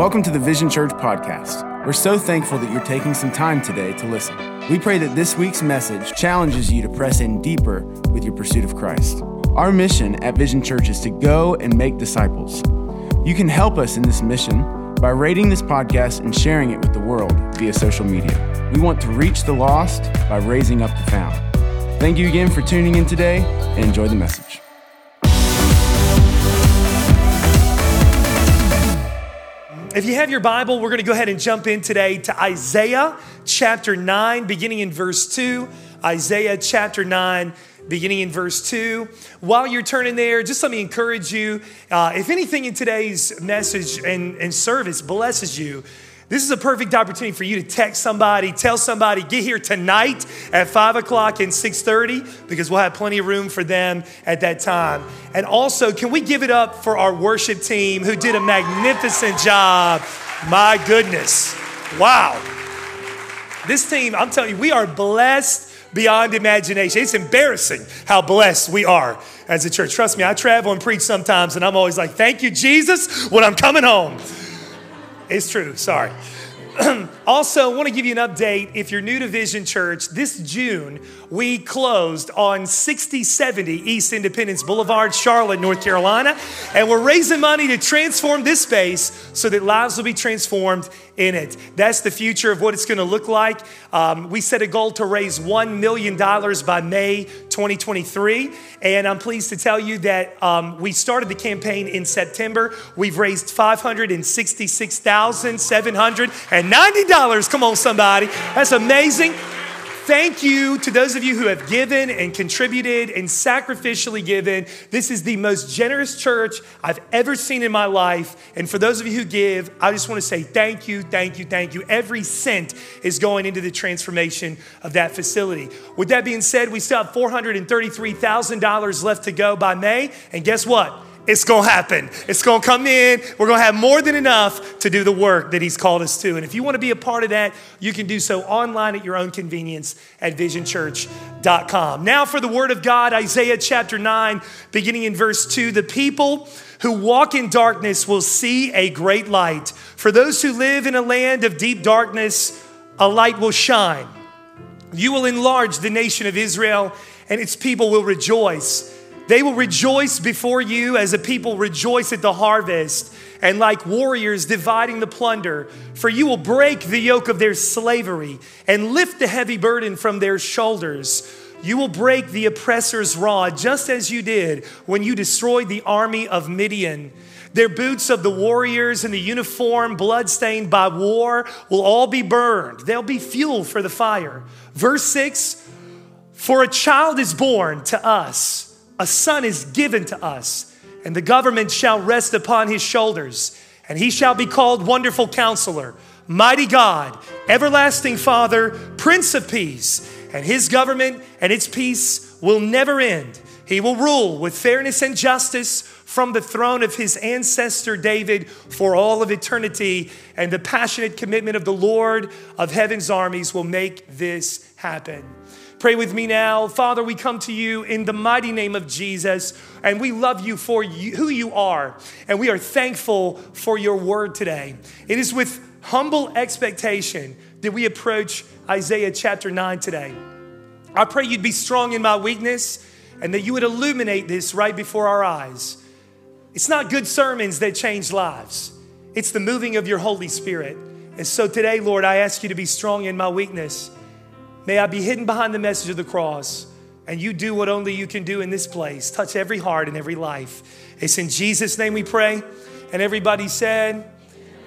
Welcome to the Vision Church podcast. We're so thankful that you're taking some time today to listen. We pray that this week's message challenges you to press in deeper with your pursuit of Christ. Our mission at Vision Church is to go and make disciples. You can help us in this mission by rating this podcast and sharing it with the world via social media. We want to reach the lost by raising up the found. Thank you again for tuning in today and enjoy the message. If you have your Bible, we're going to go ahead and jump in today to Isaiah chapter 9, beginning in verse 2. Isaiah chapter 9, beginning in verse 2. While you're turning there, just let me encourage you. Uh, if anything in today's message and, and service blesses you, this is a perfect opportunity for you to text somebody, tell somebody, get here tonight at 5 o'clock and 6.30 because we'll have plenty of room for them at that time. And also, can we give it up for our worship team who did a magnificent job? My goodness. Wow. This team, I'm telling you, we are blessed beyond imagination. It's embarrassing how blessed we are as a church. Trust me, I travel and preach sometimes, and I'm always like, thank you, Jesus, when I'm coming home. It's true, sorry. also, I want to give you an update. If you're new to Vision Church, this June we closed on 6070 East Independence Boulevard, Charlotte, North Carolina, and we're raising money to transform this space so that lives will be transformed in it. That's the future of what it's going to look like. Um, we set a goal to raise $1 million by May 2023. And I'm pleased to tell you that um, we started the campaign in September. We've raised $566,790. Come on, somebody. That's amazing. Thank you to those of you who have given and contributed and sacrificially given. This is the most generous church I've ever seen in my life. And for those of you who give, I just want to say thank you, thank you, thank you. Every cent is going into the transformation of that facility. With that being said, we still have $433,000 left to go by May. And guess what? It's gonna happen. It's gonna come in. We're gonna have more than enough to do the work that He's called us to. And if you wanna be a part of that, you can do so online at your own convenience at visionchurch.com. Now for the Word of God, Isaiah chapter 9, beginning in verse 2. The people who walk in darkness will see a great light. For those who live in a land of deep darkness, a light will shine. You will enlarge the nation of Israel, and its people will rejoice. They will rejoice before you as a people rejoice at the harvest and like warriors dividing the plunder. For you will break the yoke of their slavery and lift the heavy burden from their shoulders. You will break the oppressor's rod, just as you did when you destroyed the army of Midian. Their boots of the warriors and the uniform, bloodstained by war, will all be burned. They'll be fuel for the fire. Verse 6 For a child is born to us a son is given to us, and the government shall rest upon his shoulders, and he shall be called Wonderful Counselor, Mighty God, Everlasting Father, Prince of Peace, and his government and its peace will never end. He will rule with fairness and justice from the throne of his ancestor David for all of eternity, and the passionate commitment of the Lord of heaven's armies will make this happen. Pray with me now. Father, we come to you in the mighty name of Jesus, and we love you for you, who you are, and we are thankful for your word today. It is with humble expectation that we approach Isaiah chapter 9 today. I pray you'd be strong in my weakness and that you would illuminate this right before our eyes. It's not good sermons that change lives, it's the moving of your Holy Spirit. And so today, Lord, I ask you to be strong in my weakness May I be hidden behind the message of the cross and you do what only you can do in this place. Touch every heart and every life. It's in Jesus' name we pray. And everybody said,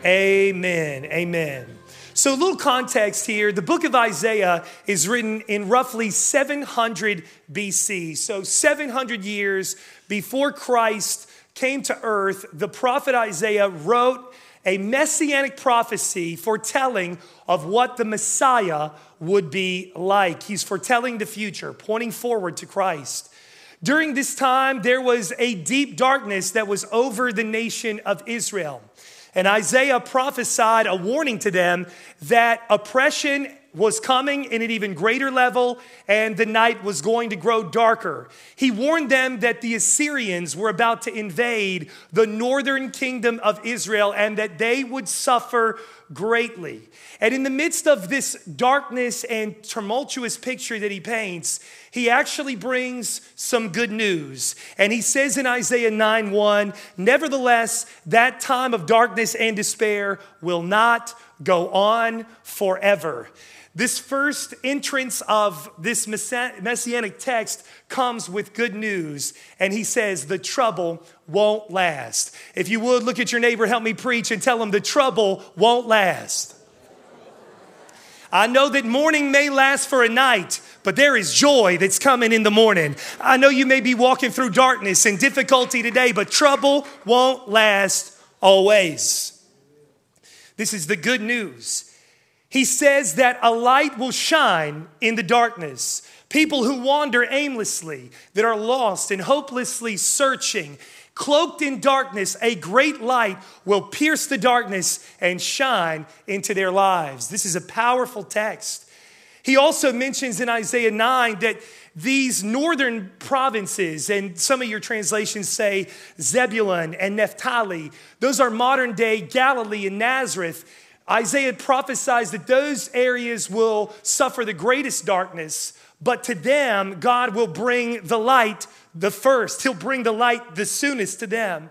Amen. Amen. So, a little context here the book of Isaiah is written in roughly 700 BC. So, 700 years before Christ came to earth, the prophet Isaiah wrote a messianic prophecy foretelling of what the Messiah would be like. He's foretelling the future, pointing forward to Christ. During this time, there was a deep darkness that was over the nation of Israel. And Isaiah prophesied a warning to them that oppression was coming in an even greater level, and the night was going to grow darker. He warned them that the Assyrians were about to invade the northern kingdom of Israel and that they would suffer greatly. And in the midst of this darkness and tumultuous picture that he paints, he actually brings some good news. And he says in Isaiah 9 1, Nevertheless, that time of darkness and despair will not go on forever. This first entrance of this messianic text comes with good news, and he says, The trouble won't last. If you would, look at your neighbor, help me preach, and tell him the trouble won't last. I know that morning may last for a night, but there is joy that's coming in the morning. I know you may be walking through darkness and difficulty today, but trouble won't last always. This is the good news. He says that a light will shine in the darkness. People who wander aimlessly, that are lost and hopelessly searching, cloaked in darkness, a great light will pierce the darkness and shine into their lives. This is a powerful text. He also mentions in Isaiah 9 that these northern provinces, and some of your translations say Zebulun and Naphtali, those are modern day Galilee and Nazareth. Isaiah prophesies that those areas will suffer the greatest darkness, but to them, God will bring the light the first. He'll bring the light the soonest to them.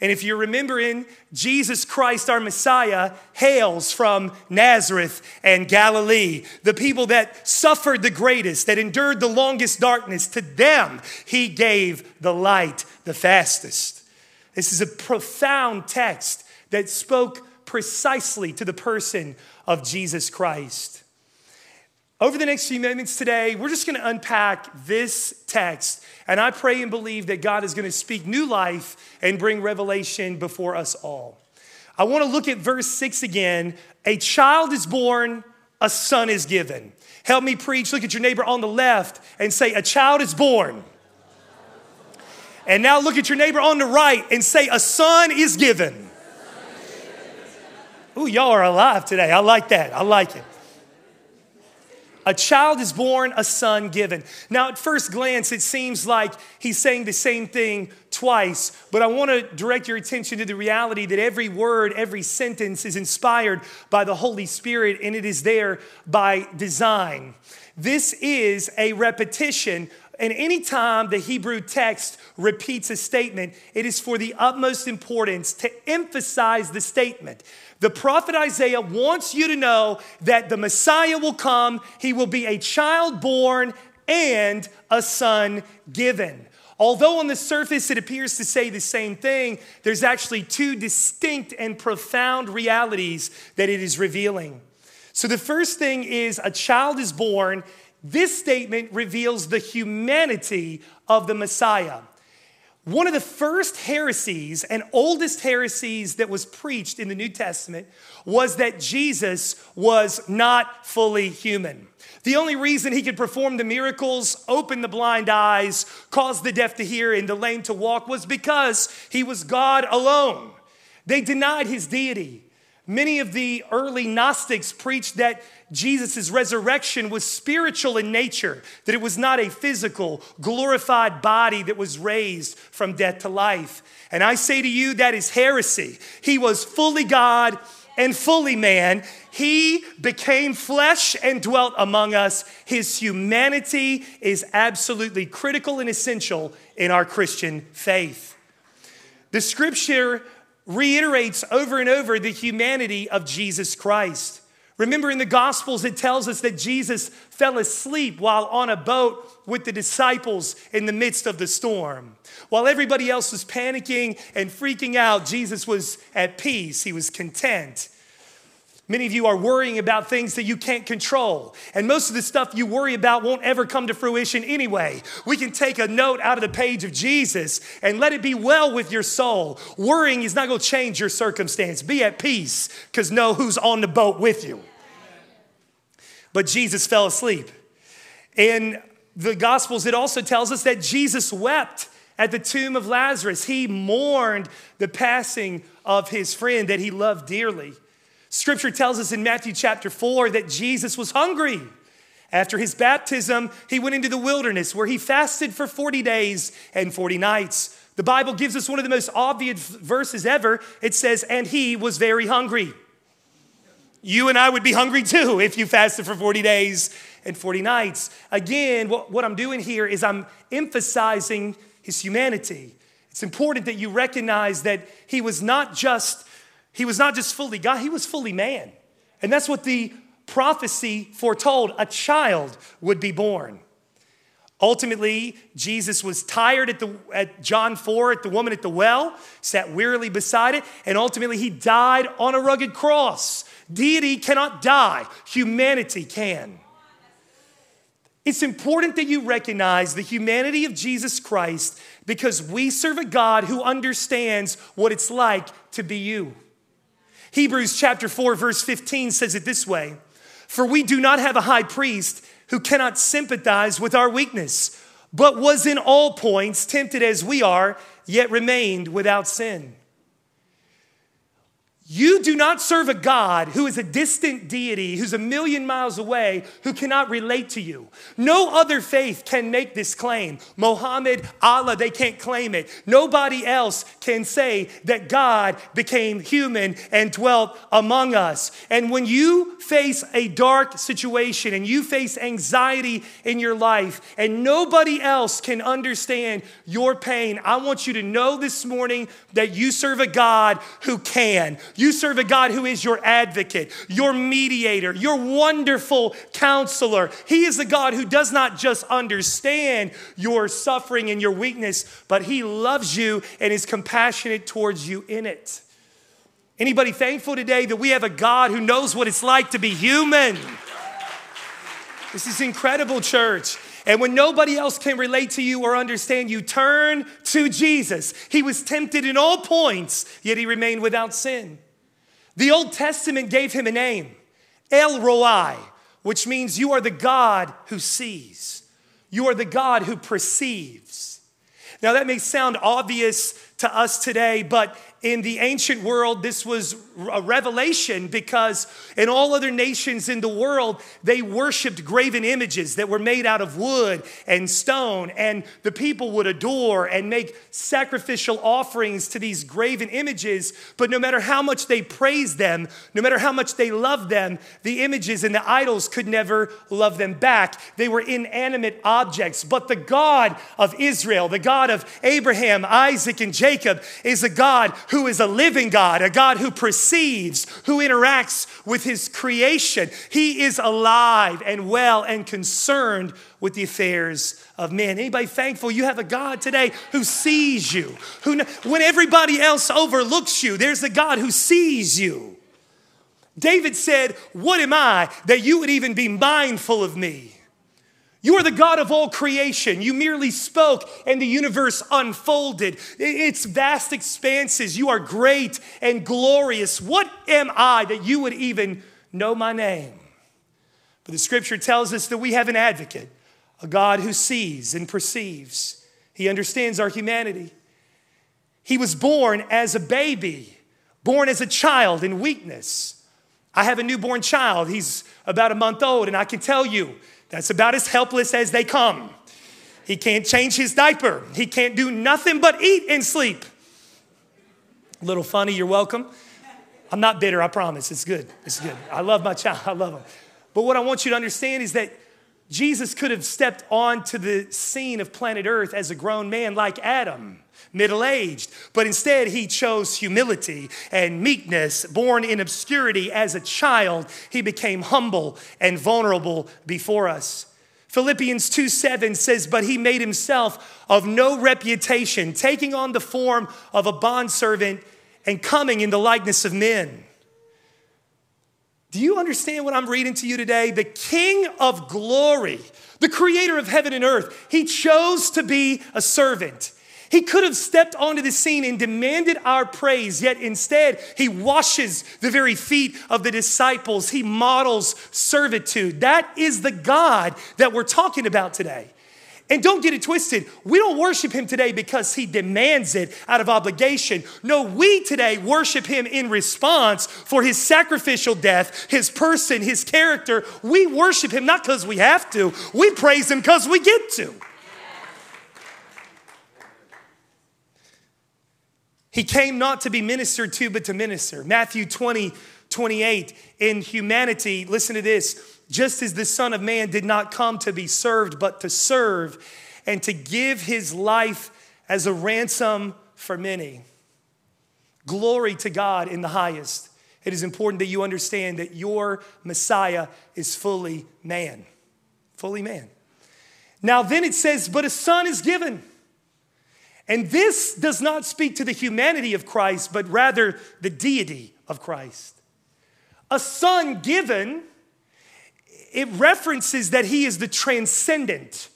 And if you're remembering, Jesus Christ, our Messiah, hails from Nazareth and Galilee. The people that suffered the greatest, that endured the longest darkness, to them he gave the light the fastest. This is a profound text that spoke precisely to the person of Jesus Christ. Over the next few minutes today, we're just going to unpack this text, and I pray and believe that God is going to speak new life and bring revelation before us all. I want to look at verse 6 again. A child is born, a son is given. Help me preach. Look at your neighbor on the left and say, A child is born. And now look at your neighbor on the right and say, A son is given. Ooh, y'all are alive today. I like that. I like it. A child is born, a son given. Now, at first glance, it seems like he's saying the same thing twice, but I want to direct your attention to the reality that every word, every sentence is inspired by the Holy Spirit and it is there by design. This is a repetition and anytime the Hebrew text repeats a statement, it is for the utmost importance to emphasize the statement. The prophet Isaiah wants you to know that the Messiah will come, he will be a child born and a son given. Although on the surface it appears to say the same thing, there's actually two distinct and profound realities that it is revealing. So the first thing is a child is born. This statement reveals the humanity of the Messiah. One of the first heresies and oldest heresies that was preached in the New Testament was that Jesus was not fully human. The only reason he could perform the miracles, open the blind eyes, cause the deaf to hear, and the lame to walk was because he was God alone. They denied his deity. Many of the early Gnostics preached that Jesus' resurrection was spiritual in nature, that it was not a physical, glorified body that was raised from death to life. And I say to you, that is heresy. He was fully God and fully man. He became flesh and dwelt among us. His humanity is absolutely critical and essential in our Christian faith. The scripture reiterates over and over the humanity of Jesus Christ. Remember in the Gospels, it tells us that Jesus fell asleep while on a boat with the disciples in the midst of the storm. While everybody else was panicking and freaking out, Jesus was at peace, he was content. Many of you are worrying about things that you can't control. And most of the stuff you worry about won't ever come to fruition anyway. We can take a note out of the page of Jesus and let it be well with your soul. Worrying is not going to change your circumstance. Be at peace because know who's on the boat with you. But Jesus fell asleep. In the Gospels, it also tells us that Jesus wept at the tomb of Lazarus. He mourned the passing of his friend that he loved dearly. Scripture tells us in Matthew chapter 4 that Jesus was hungry. After his baptism, he went into the wilderness where he fasted for 40 days and 40 nights. The Bible gives us one of the most obvious verses ever. It says, And he was very hungry. You and I would be hungry too if you fasted for 40 days and 40 nights. Again, what, what I'm doing here is I'm emphasizing his humanity. It's important that you recognize that he was not just he was not just fully God, he was fully man. And that's what the prophecy foretold a child would be born. Ultimately, Jesus was tired at, the, at John 4 at the woman at the well, sat wearily beside it, and ultimately he died on a rugged cross. Deity cannot die, humanity can. It's important that you recognize the humanity of Jesus Christ because we serve a God who understands what it's like to be you. Hebrews chapter 4 verse 15 says it this way, "For we do not have a high priest who cannot sympathize with our weakness, but was in all points tempted as we are, yet remained without sin." You do not serve a God who is a distant deity, who's a million miles away, who cannot relate to you. No other faith can make this claim. Mohammed, Allah, they can't claim it. Nobody else can say that God became human and dwelt among us. And when you face a dark situation and you face anxiety in your life and nobody else can understand your pain, I want you to know this morning that you serve a God who can. You serve a God who is your advocate, your mediator, your wonderful counselor. He is a God who does not just understand your suffering and your weakness, but He loves you and is compassionate towards you in it. Anybody thankful today that we have a God who knows what it's like to be human? This is incredible, church. And when nobody else can relate to you or understand you, turn to Jesus. He was tempted in all points, yet he remained without sin. The Old Testament gave him a name, El Roi, which means you are the God who sees, you are the God who perceives. Now, that may sound obvious to us today, but in the ancient world, this was a revelation because in all other nations in the world, they worshiped graven images that were made out of wood and stone, and the people would adore and make sacrificial offerings to these graven images. But no matter how much they praised them, no matter how much they loved them, the images and the idols could never love them back. They were inanimate objects. But the God of Israel, the God of Abraham, Isaac, and Jacob, is a God who is a living God, a God who perceives, who interacts with his creation. He is alive and well and concerned with the affairs of men. Anybody thankful you have a God today who sees you? Who when everybody else overlooks you, there's a God who sees you. David said, "What am I that you would even be mindful of me?" You are the God of all creation. You merely spoke and the universe unfolded. Its vast expanses. You are great and glorious. What am I that you would even know my name? But the scripture tells us that we have an advocate, a God who sees and perceives. He understands our humanity. He was born as a baby, born as a child in weakness. I have a newborn child. He's about a month old, and I can tell you, that's about as helpless as they come. He can't change his diaper. He can't do nothing but eat and sleep. A little funny, you're welcome. I'm not bitter, I promise. It's good. It's good. I love my child. I love him. But what I want you to understand is that Jesus could have stepped onto the scene of planet Earth as a grown man like Adam middle aged. But instead, he chose humility and meekness. Born in obscurity as a child, he became humble and vulnerable before us. Philippians 2 7 says, But he made himself of no reputation, taking on the form of a bondservant and coming in the likeness of men. Do you understand what I'm reading to you today? The King of glory, the creator of heaven and earth, he chose to be a servant. He could have stepped onto the scene and demanded our praise, yet instead, he washes the very feet of the disciples. He models servitude. That is the God that we're talking about today. And don't get it twisted. We don't worship him today because he demands it out of obligation. No, we today worship him in response for his sacrificial death, his person, his character. We worship him not because we have to, we praise him because we get to. He came not to be ministered to, but to minister. Matthew 20, 28. In humanity, listen to this just as the Son of Man did not come to be served, but to serve and to give his life as a ransom for many. Glory to God in the highest. It is important that you understand that your Messiah is fully man. Fully man. Now, then it says, but a son is given. And this does not speak to the humanity of Christ, but rather the deity of Christ. A son given, it references that he is the transcendent,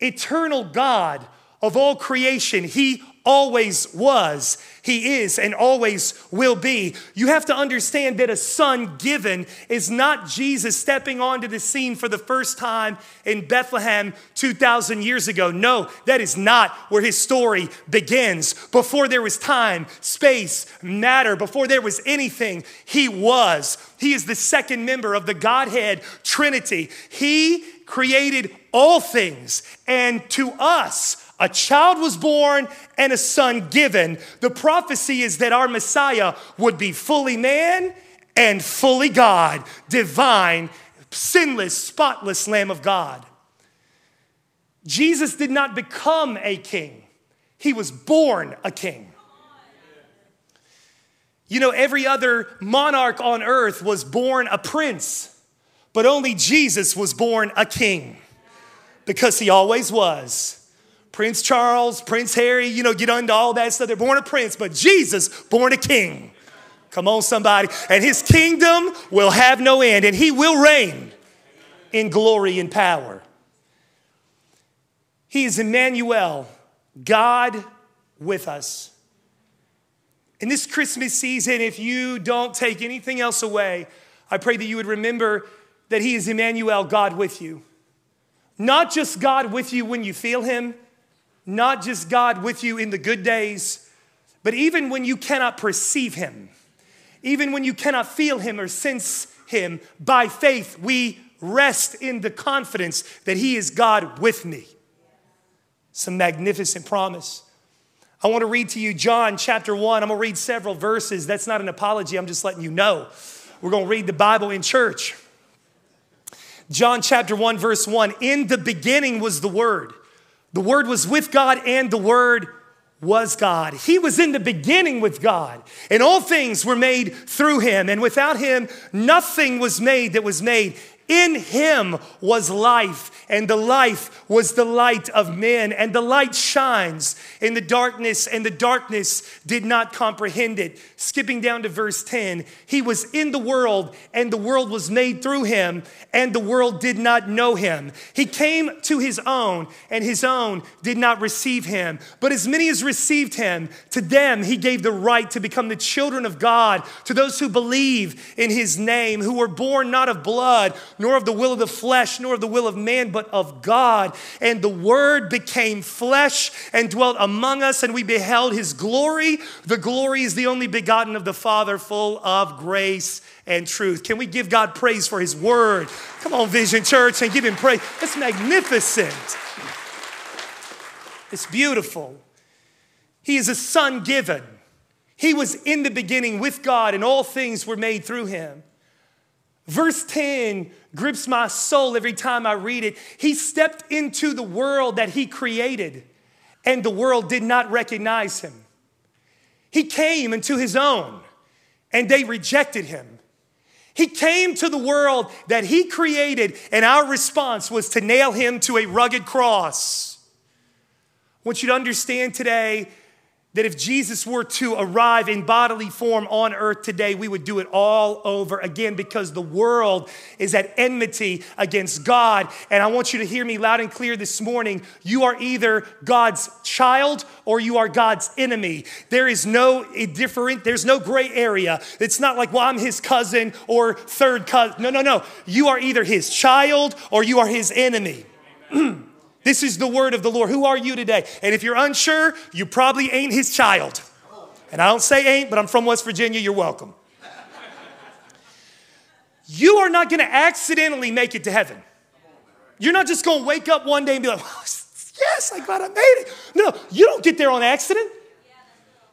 eternal God of all creation. He always was, he is, and always will be. You have to understand that a son given is not Jesus stepping onto the scene for the first time in Bethlehem 2,000 years ago. No, that is not where his story begins. Before there was time, space, matter, before there was anything, he was. He is the second member of the Godhead Trinity. He created all things, and to us, a child was born and a son given. The prophecy is that our Messiah would be fully man and fully God, divine, sinless, spotless Lamb of God. Jesus did not become a king, he was born a king. You know, every other monarch on earth was born a prince, but only Jesus was born a king because he always was. Prince Charles, Prince Harry, you know, get into all that stuff. They're born a prince, but Jesus, born a king. Come on, somebody. And his kingdom will have no end, and he will reign in glory and power. He is Emmanuel, God with us. In this Christmas season, if you don't take anything else away, I pray that you would remember that He is Emmanuel, God with you. Not just God with you when you feel Him, not just God with you in the good days, but even when you cannot perceive Him, even when you cannot feel Him or sense Him, by faith we rest in the confidence that He is God with me. Some magnificent promise. I want to read to you John chapter 1. I'm going to read several verses. That's not an apology, I'm just letting you know. We're going to read the Bible in church. John chapter 1, verse 1 In the beginning was the Word the Word was with God, and the Word was God. He was in the beginning with God, and all things were made through Him, and without Him, nothing was made that was made. In him was life, and the life was the light of men. And the light shines in the darkness, and the darkness did not comprehend it. Skipping down to verse 10, he was in the world, and the world was made through him, and the world did not know him. He came to his own, and his own did not receive him. But as many as received him, to them he gave the right to become the children of God, to those who believe in his name, who were born not of blood nor of the will of the flesh, nor of the will of man, but of God. And the Word became flesh and dwelt among us, and we beheld His glory. The glory is the only begotten of the Father, full of grace and truth. Can we give God praise for His Word? Come on, Vision Church, and give Him praise. It's magnificent. It's beautiful. He is a son given. He was in the beginning with God, and all things were made through him. Verse 10 grips my soul every time I read it. He stepped into the world that he created, and the world did not recognize him. He came into his own, and they rejected him. He came to the world that he created, and our response was to nail him to a rugged cross. I want you to understand today that if Jesus were to arrive in bodily form on earth today, we would do it all over again because the world is at enmity against God. And I want you to hear me loud and clear this morning. You are either God's child or you are God's enemy. There is no different, there's no gray area. It's not like, well, I'm his cousin or third cousin. No, no, no. You are either his child or you are his enemy. This is the word of the Lord. Who are you today? And if you're unsure, you probably ain't his child. And I don't say ain't, but I'm from West Virginia. You're welcome. You are not going to accidentally make it to heaven. You're not just going to wake up one day and be like, yes, I glad I made it. No, you don't get there on accident.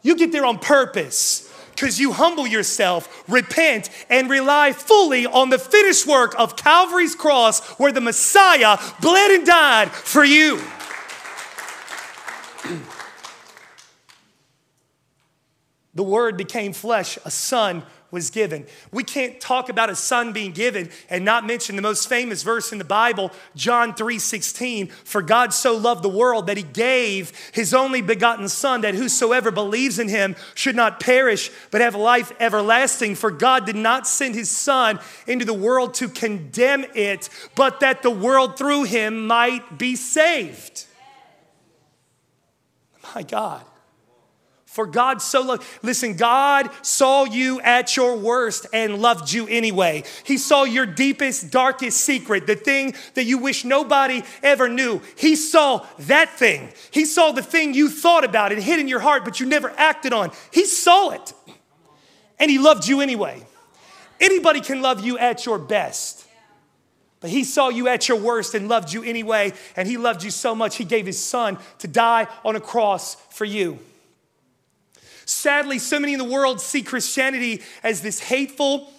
You get there on purpose because you humble yourself, repent, and rely fully on the finished work of Calvary's cross where the Messiah bled and died for you. the Word became flesh, a son was given. We can't talk about a son being given and not mention the most famous verse in the Bible, John 3:16, for God so loved the world that he gave his only begotten son that whosoever believes in him should not perish but have life everlasting, for God did not send his son into the world to condemn it, but that the world through him might be saved. My God. For God so loved, listen, God saw you at your worst and loved you anyway. He saw your deepest, darkest secret, the thing that you wish nobody ever knew. He saw that thing. He saw the thing you thought about and hid in your heart, but you never acted on. He saw it. And He loved you anyway. Anybody can love you at your best. But he saw you at your worst and loved you anyway. And he loved you so much, he gave his son to die on a cross for you. Sadly, so many in the world see Christianity as this hateful,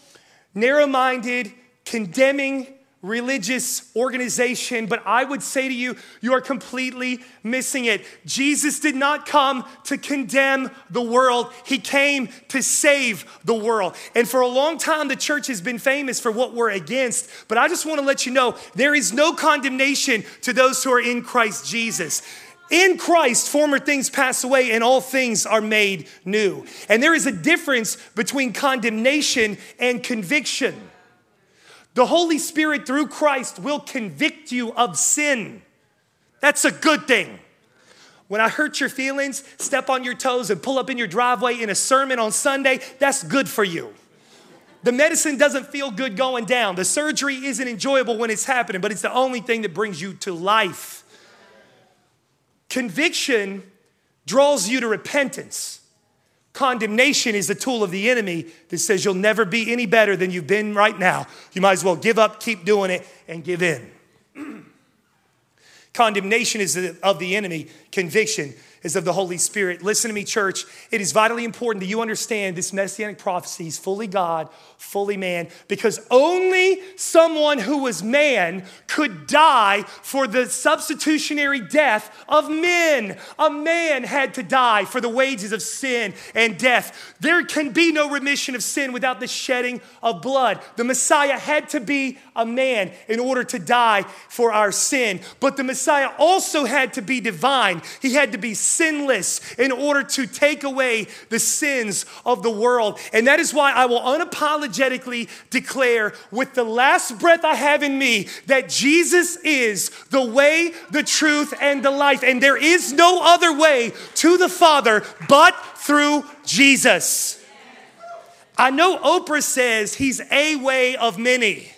narrow minded, condemning religious organization, but I would say to you, you are completely missing it. Jesus did not come to condemn the world, He came to save the world. And for a long time, the church has been famous for what we're against, but I just want to let you know there is no condemnation to those who are in Christ Jesus. In Christ, former things pass away and all things are made new. And there is a difference between condemnation and conviction. The Holy Spirit, through Christ, will convict you of sin. That's a good thing. When I hurt your feelings, step on your toes, and pull up in your driveway in a sermon on Sunday, that's good for you. The medicine doesn't feel good going down. The surgery isn't enjoyable when it's happening, but it's the only thing that brings you to life. Conviction draws you to repentance. Condemnation is the tool of the enemy that says you'll never be any better than you've been right now. You might as well give up, keep doing it, and give in. Condemnation is of the enemy, conviction is of the Holy Spirit. Listen to me, church. It is vitally important that you understand this messianic prophecy is fully God, fully man, because only someone who was man could die for the substitutionary death of men. A man had to die for the wages of sin and death. There can be no remission of sin without the shedding of blood. The Messiah had to be a man in order to die for our sin. But the Messiah also had to be divine. He had to be sinless in order to take away the sins of the world. And that is why I will unapologetically declare with the last breath I have in me that Jesus is the way, the truth, and the life. And there is no other way to the Father but through Jesus. I know Oprah says he's a way of many,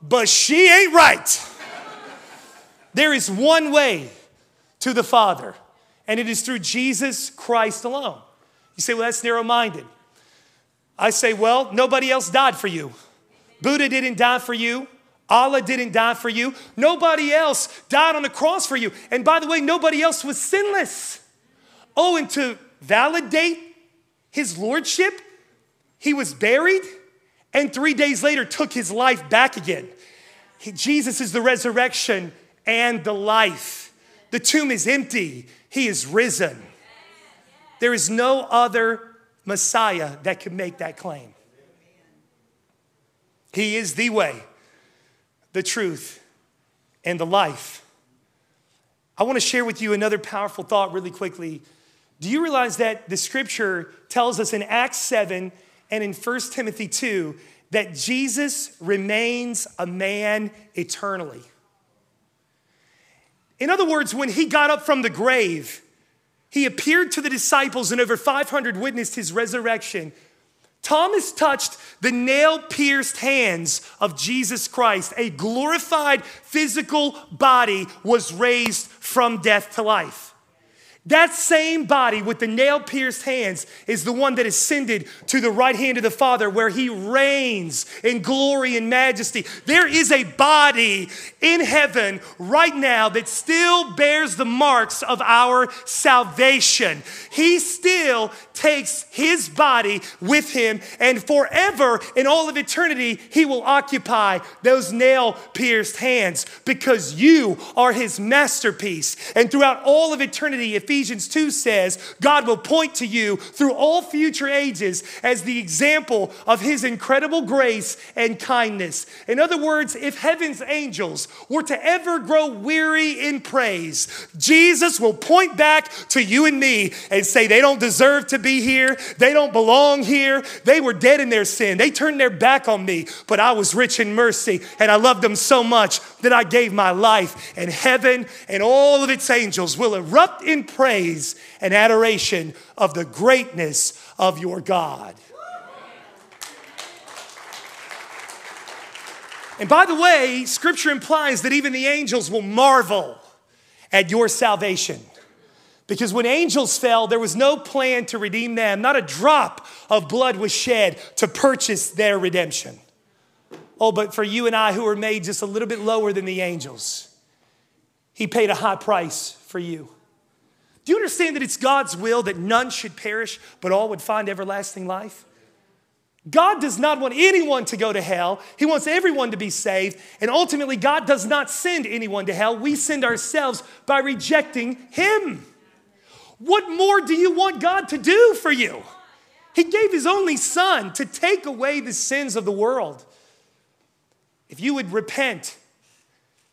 but she ain't right. There is one way to the Father, and it is through Jesus Christ alone. You say, well, that's narrow minded. I say, well, nobody else died for you. Buddha didn't die for you. Allah didn't die for you. Nobody else died on the cross for you. And by the way, nobody else was sinless. Oh, and to validate his lordship, he was buried and three days later took his life back again. He, Jesus is the resurrection and the life. The tomb is empty, he is risen. There is no other Messiah that can make that claim. He is the way, the truth, and the life. I want to share with you another powerful thought really quickly. Do you realize that the scripture tells us in Acts 7 and in 1 Timothy 2 that Jesus remains a man eternally? In other words, when he got up from the grave, he appeared to the disciples, and over 500 witnessed his resurrection. Thomas touched the nail pierced hands of Jesus Christ, a glorified physical body was raised from death to life. That same body with the nail pierced hands is the one that ascended to the right hand of the Father, where he reigns in glory and majesty. There is a body in heaven right now that still bears the marks of our salvation. He still takes his body with him, and forever in all of eternity, he will occupy those nail pierced hands because you are his masterpiece. And throughout all of eternity, if Ephesians 2 says, God will point to you through all future ages as the example of his incredible grace and kindness. In other words, if heaven's angels were to ever grow weary in praise, Jesus will point back to you and me and say, They don't deserve to be here. They don't belong here. They were dead in their sin. They turned their back on me, but I was rich in mercy and I loved them so much that I gave my life. And heaven and all of its angels will erupt in praise praise and adoration of the greatness of your God. And by the way, scripture implies that even the angels will marvel at your salvation. Because when angels fell, there was no plan to redeem them. Not a drop of blood was shed to purchase their redemption. Oh, but for you and I who are made just a little bit lower than the angels, He paid a high price for you. Do you understand that it's God's will that none should perish, but all would find everlasting life? God does not want anyone to go to hell. He wants everyone to be saved. And ultimately, God does not send anyone to hell. We send ourselves by rejecting Him. What more do you want God to do for you? He gave His only Son to take away the sins of the world. If you would repent,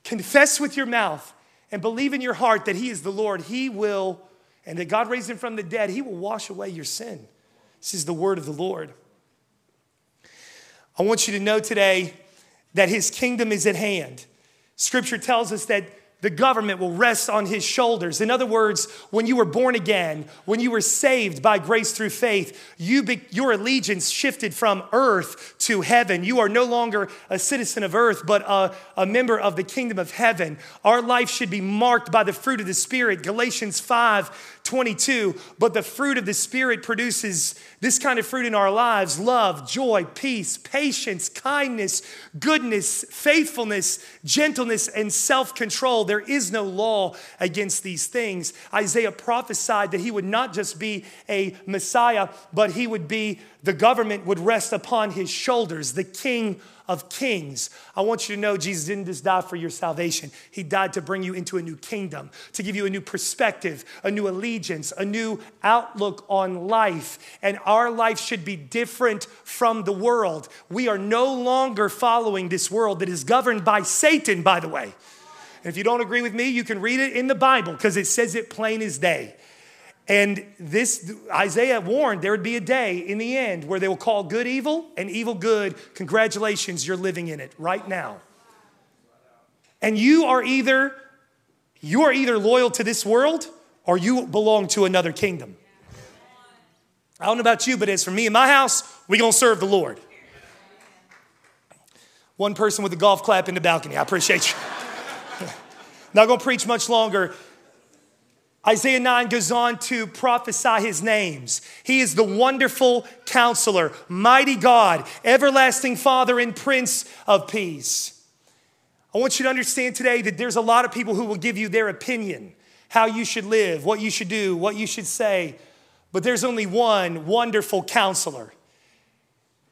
confess with your mouth, and believe in your heart that He is the Lord, He will, and that God raised Him from the dead, He will wash away your sin. This is the word of the Lord. I want you to know today that His kingdom is at hand. Scripture tells us that the government will rest on his shoulders. In other words, when you were born again, when you were saved by grace through faith, you be, your allegiance shifted from earth to heaven. You are no longer a citizen of earth, but a, a member of the kingdom of heaven. Our life should be marked by the fruit of the Spirit. Galatians 5 22. But the fruit of the Spirit produces this kind of fruit in our lives love, joy, peace, patience, kindness, goodness, faithfulness, gentleness, and self control. There is no law against these things. Isaiah prophesied that he would not just be a Messiah, but he would be the government would rest upon his shoulders, the king of kings. I want you to know Jesus didn't just die for your salvation. He died to bring you into a new kingdom, to give you a new perspective, a new allegiance, a new outlook on life. And our life should be different from the world. We are no longer following this world that is governed by Satan, by the way. And if you don't agree with me, you can read it in the Bible because it says it plain as day. And this, Isaiah warned there would be a day in the end where they will call good evil and evil good. Congratulations, you're living in it right now. And you are either, you are either loyal to this world or you belong to another kingdom. I don't know about you, but as for me and my house, we're gonna serve the Lord. One person with a golf clap in the balcony. I appreciate you. Not gonna preach much longer. Isaiah 9 goes on to prophesy his names. He is the wonderful counselor, mighty God, everlasting Father, and Prince of Peace. I want you to understand today that there's a lot of people who will give you their opinion, how you should live, what you should do, what you should say. But there's only one wonderful counselor.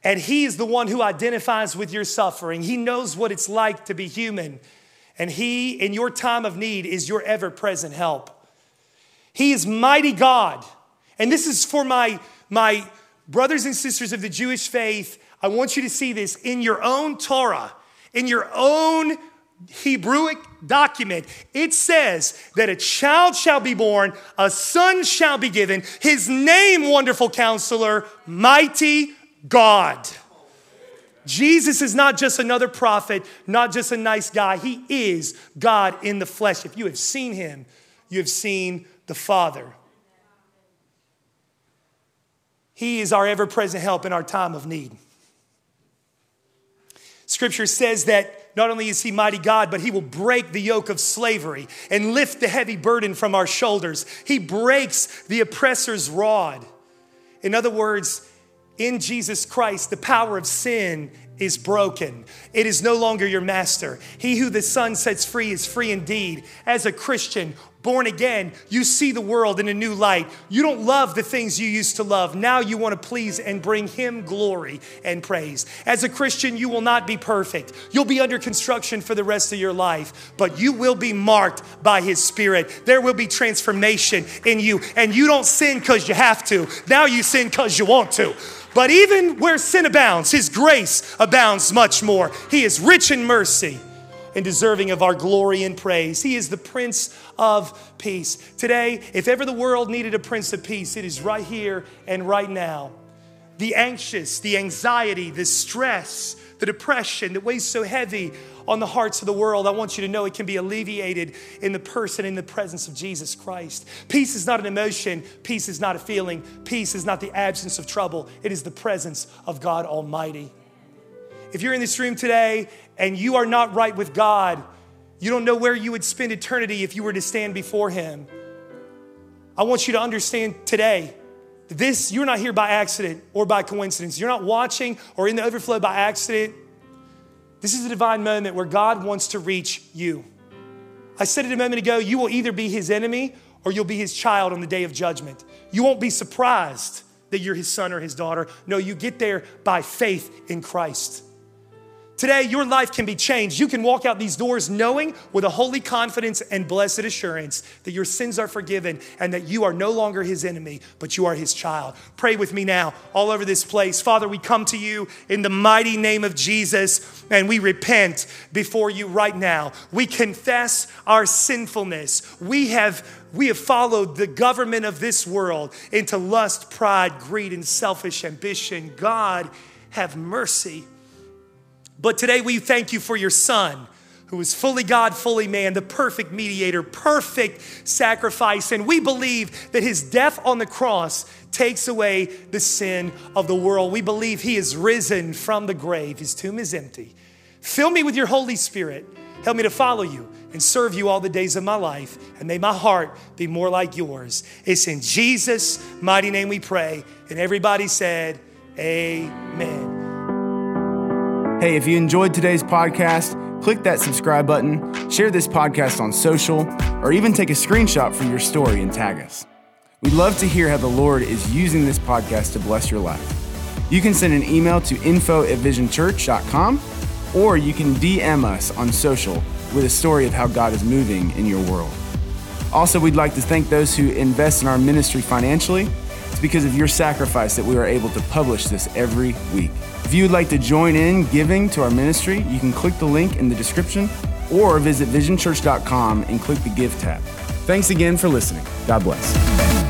And he is the one who identifies with your suffering. He knows what it's like to be human. And he, in your time of need, is your ever present help. He is mighty God. And this is for my, my brothers and sisters of the Jewish faith. I want you to see this in your own Torah, in your own Hebrewic document, it says that a child shall be born, a son shall be given, his name, Wonderful Counselor, Mighty God. Jesus is not just another prophet, not just a nice guy. He is God in the flesh. If you have seen him, you have seen the Father. He is our ever present help in our time of need. Scripture says that not only is he mighty God, but he will break the yoke of slavery and lift the heavy burden from our shoulders. He breaks the oppressor's rod. In other words, in Jesus Christ, the power of sin is broken. It is no longer your master. He who the Son sets free is free indeed. As a Christian, born again, you see the world in a new light. You don't love the things you used to love. Now you want to please and bring Him glory and praise. As a Christian, you will not be perfect. You'll be under construction for the rest of your life, but you will be marked by His Spirit. There will be transformation in you, and you don't sin because you have to. Now you sin because you want to. But even where sin abounds, His grace abounds much more. He is rich in mercy and deserving of our glory and praise. He is the Prince of Peace. Today, if ever the world needed a Prince of Peace, it is right here and right now. The anxious, the anxiety, the stress, the depression that weighs so heavy on the hearts of the world, I want you to know it can be alleviated in the person, in the presence of Jesus Christ. Peace is not an emotion, peace is not a feeling, peace is not the absence of trouble, it is the presence of God Almighty. If you're in this room today and you are not right with God, you don't know where you would spend eternity if you were to stand before Him. I want you to understand today this, you're not here by accident or by coincidence. You're not watching or in the overflow by accident. This is a divine moment where God wants to reach you. I said it a moment ago you will either be His enemy or you'll be His child on the day of judgment. You won't be surprised that you're His son or His daughter. No, you get there by faith in Christ. Today, your life can be changed. You can walk out these doors knowing with a holy confidence and blessed assurance that your sins are forgiven and that you are no longer his enemy, but you are his child. Pray with me now, all over this place. Father, we come to you in the mighty name of Jesus and we repent before you right now. We confess our sinfulness. We have we have followed the government of this world into lust, pride, greed, and selfish ambition. God, have mercy. But today we thank you for your son who is fully God, fully man, the perfect mediator, perfect sacrifice. And we believe that his death on the cross takes away the sin of the world. We believe he is risen from the grave, his tomb is empty. Fill me with your Holy Spirit. Help me to follow you and serve you all the days of my life. And may my heart be more like yours. It's in Jesus' mighty name we pray. And everybody said, Amen. Hey, if you enjoyed today's podcast, click that subscribe button, share this podcast on social, or even take a screenshot for your story and tag us. We'd love to hear how the Lord is using this podcast to bless your life. You can send an email to info at visionchurch.com, or you can DM us on social with a story of how God is moving in your world. Also, we'd like to thank those who invest in our ministry financially. It's because of your sacrifice that we are able to publish this every week. If you would like to join in giving to our ministry, you can click the link in the description or visit visionchurch.com and click the Give tab. Thanks again for listening. God bless.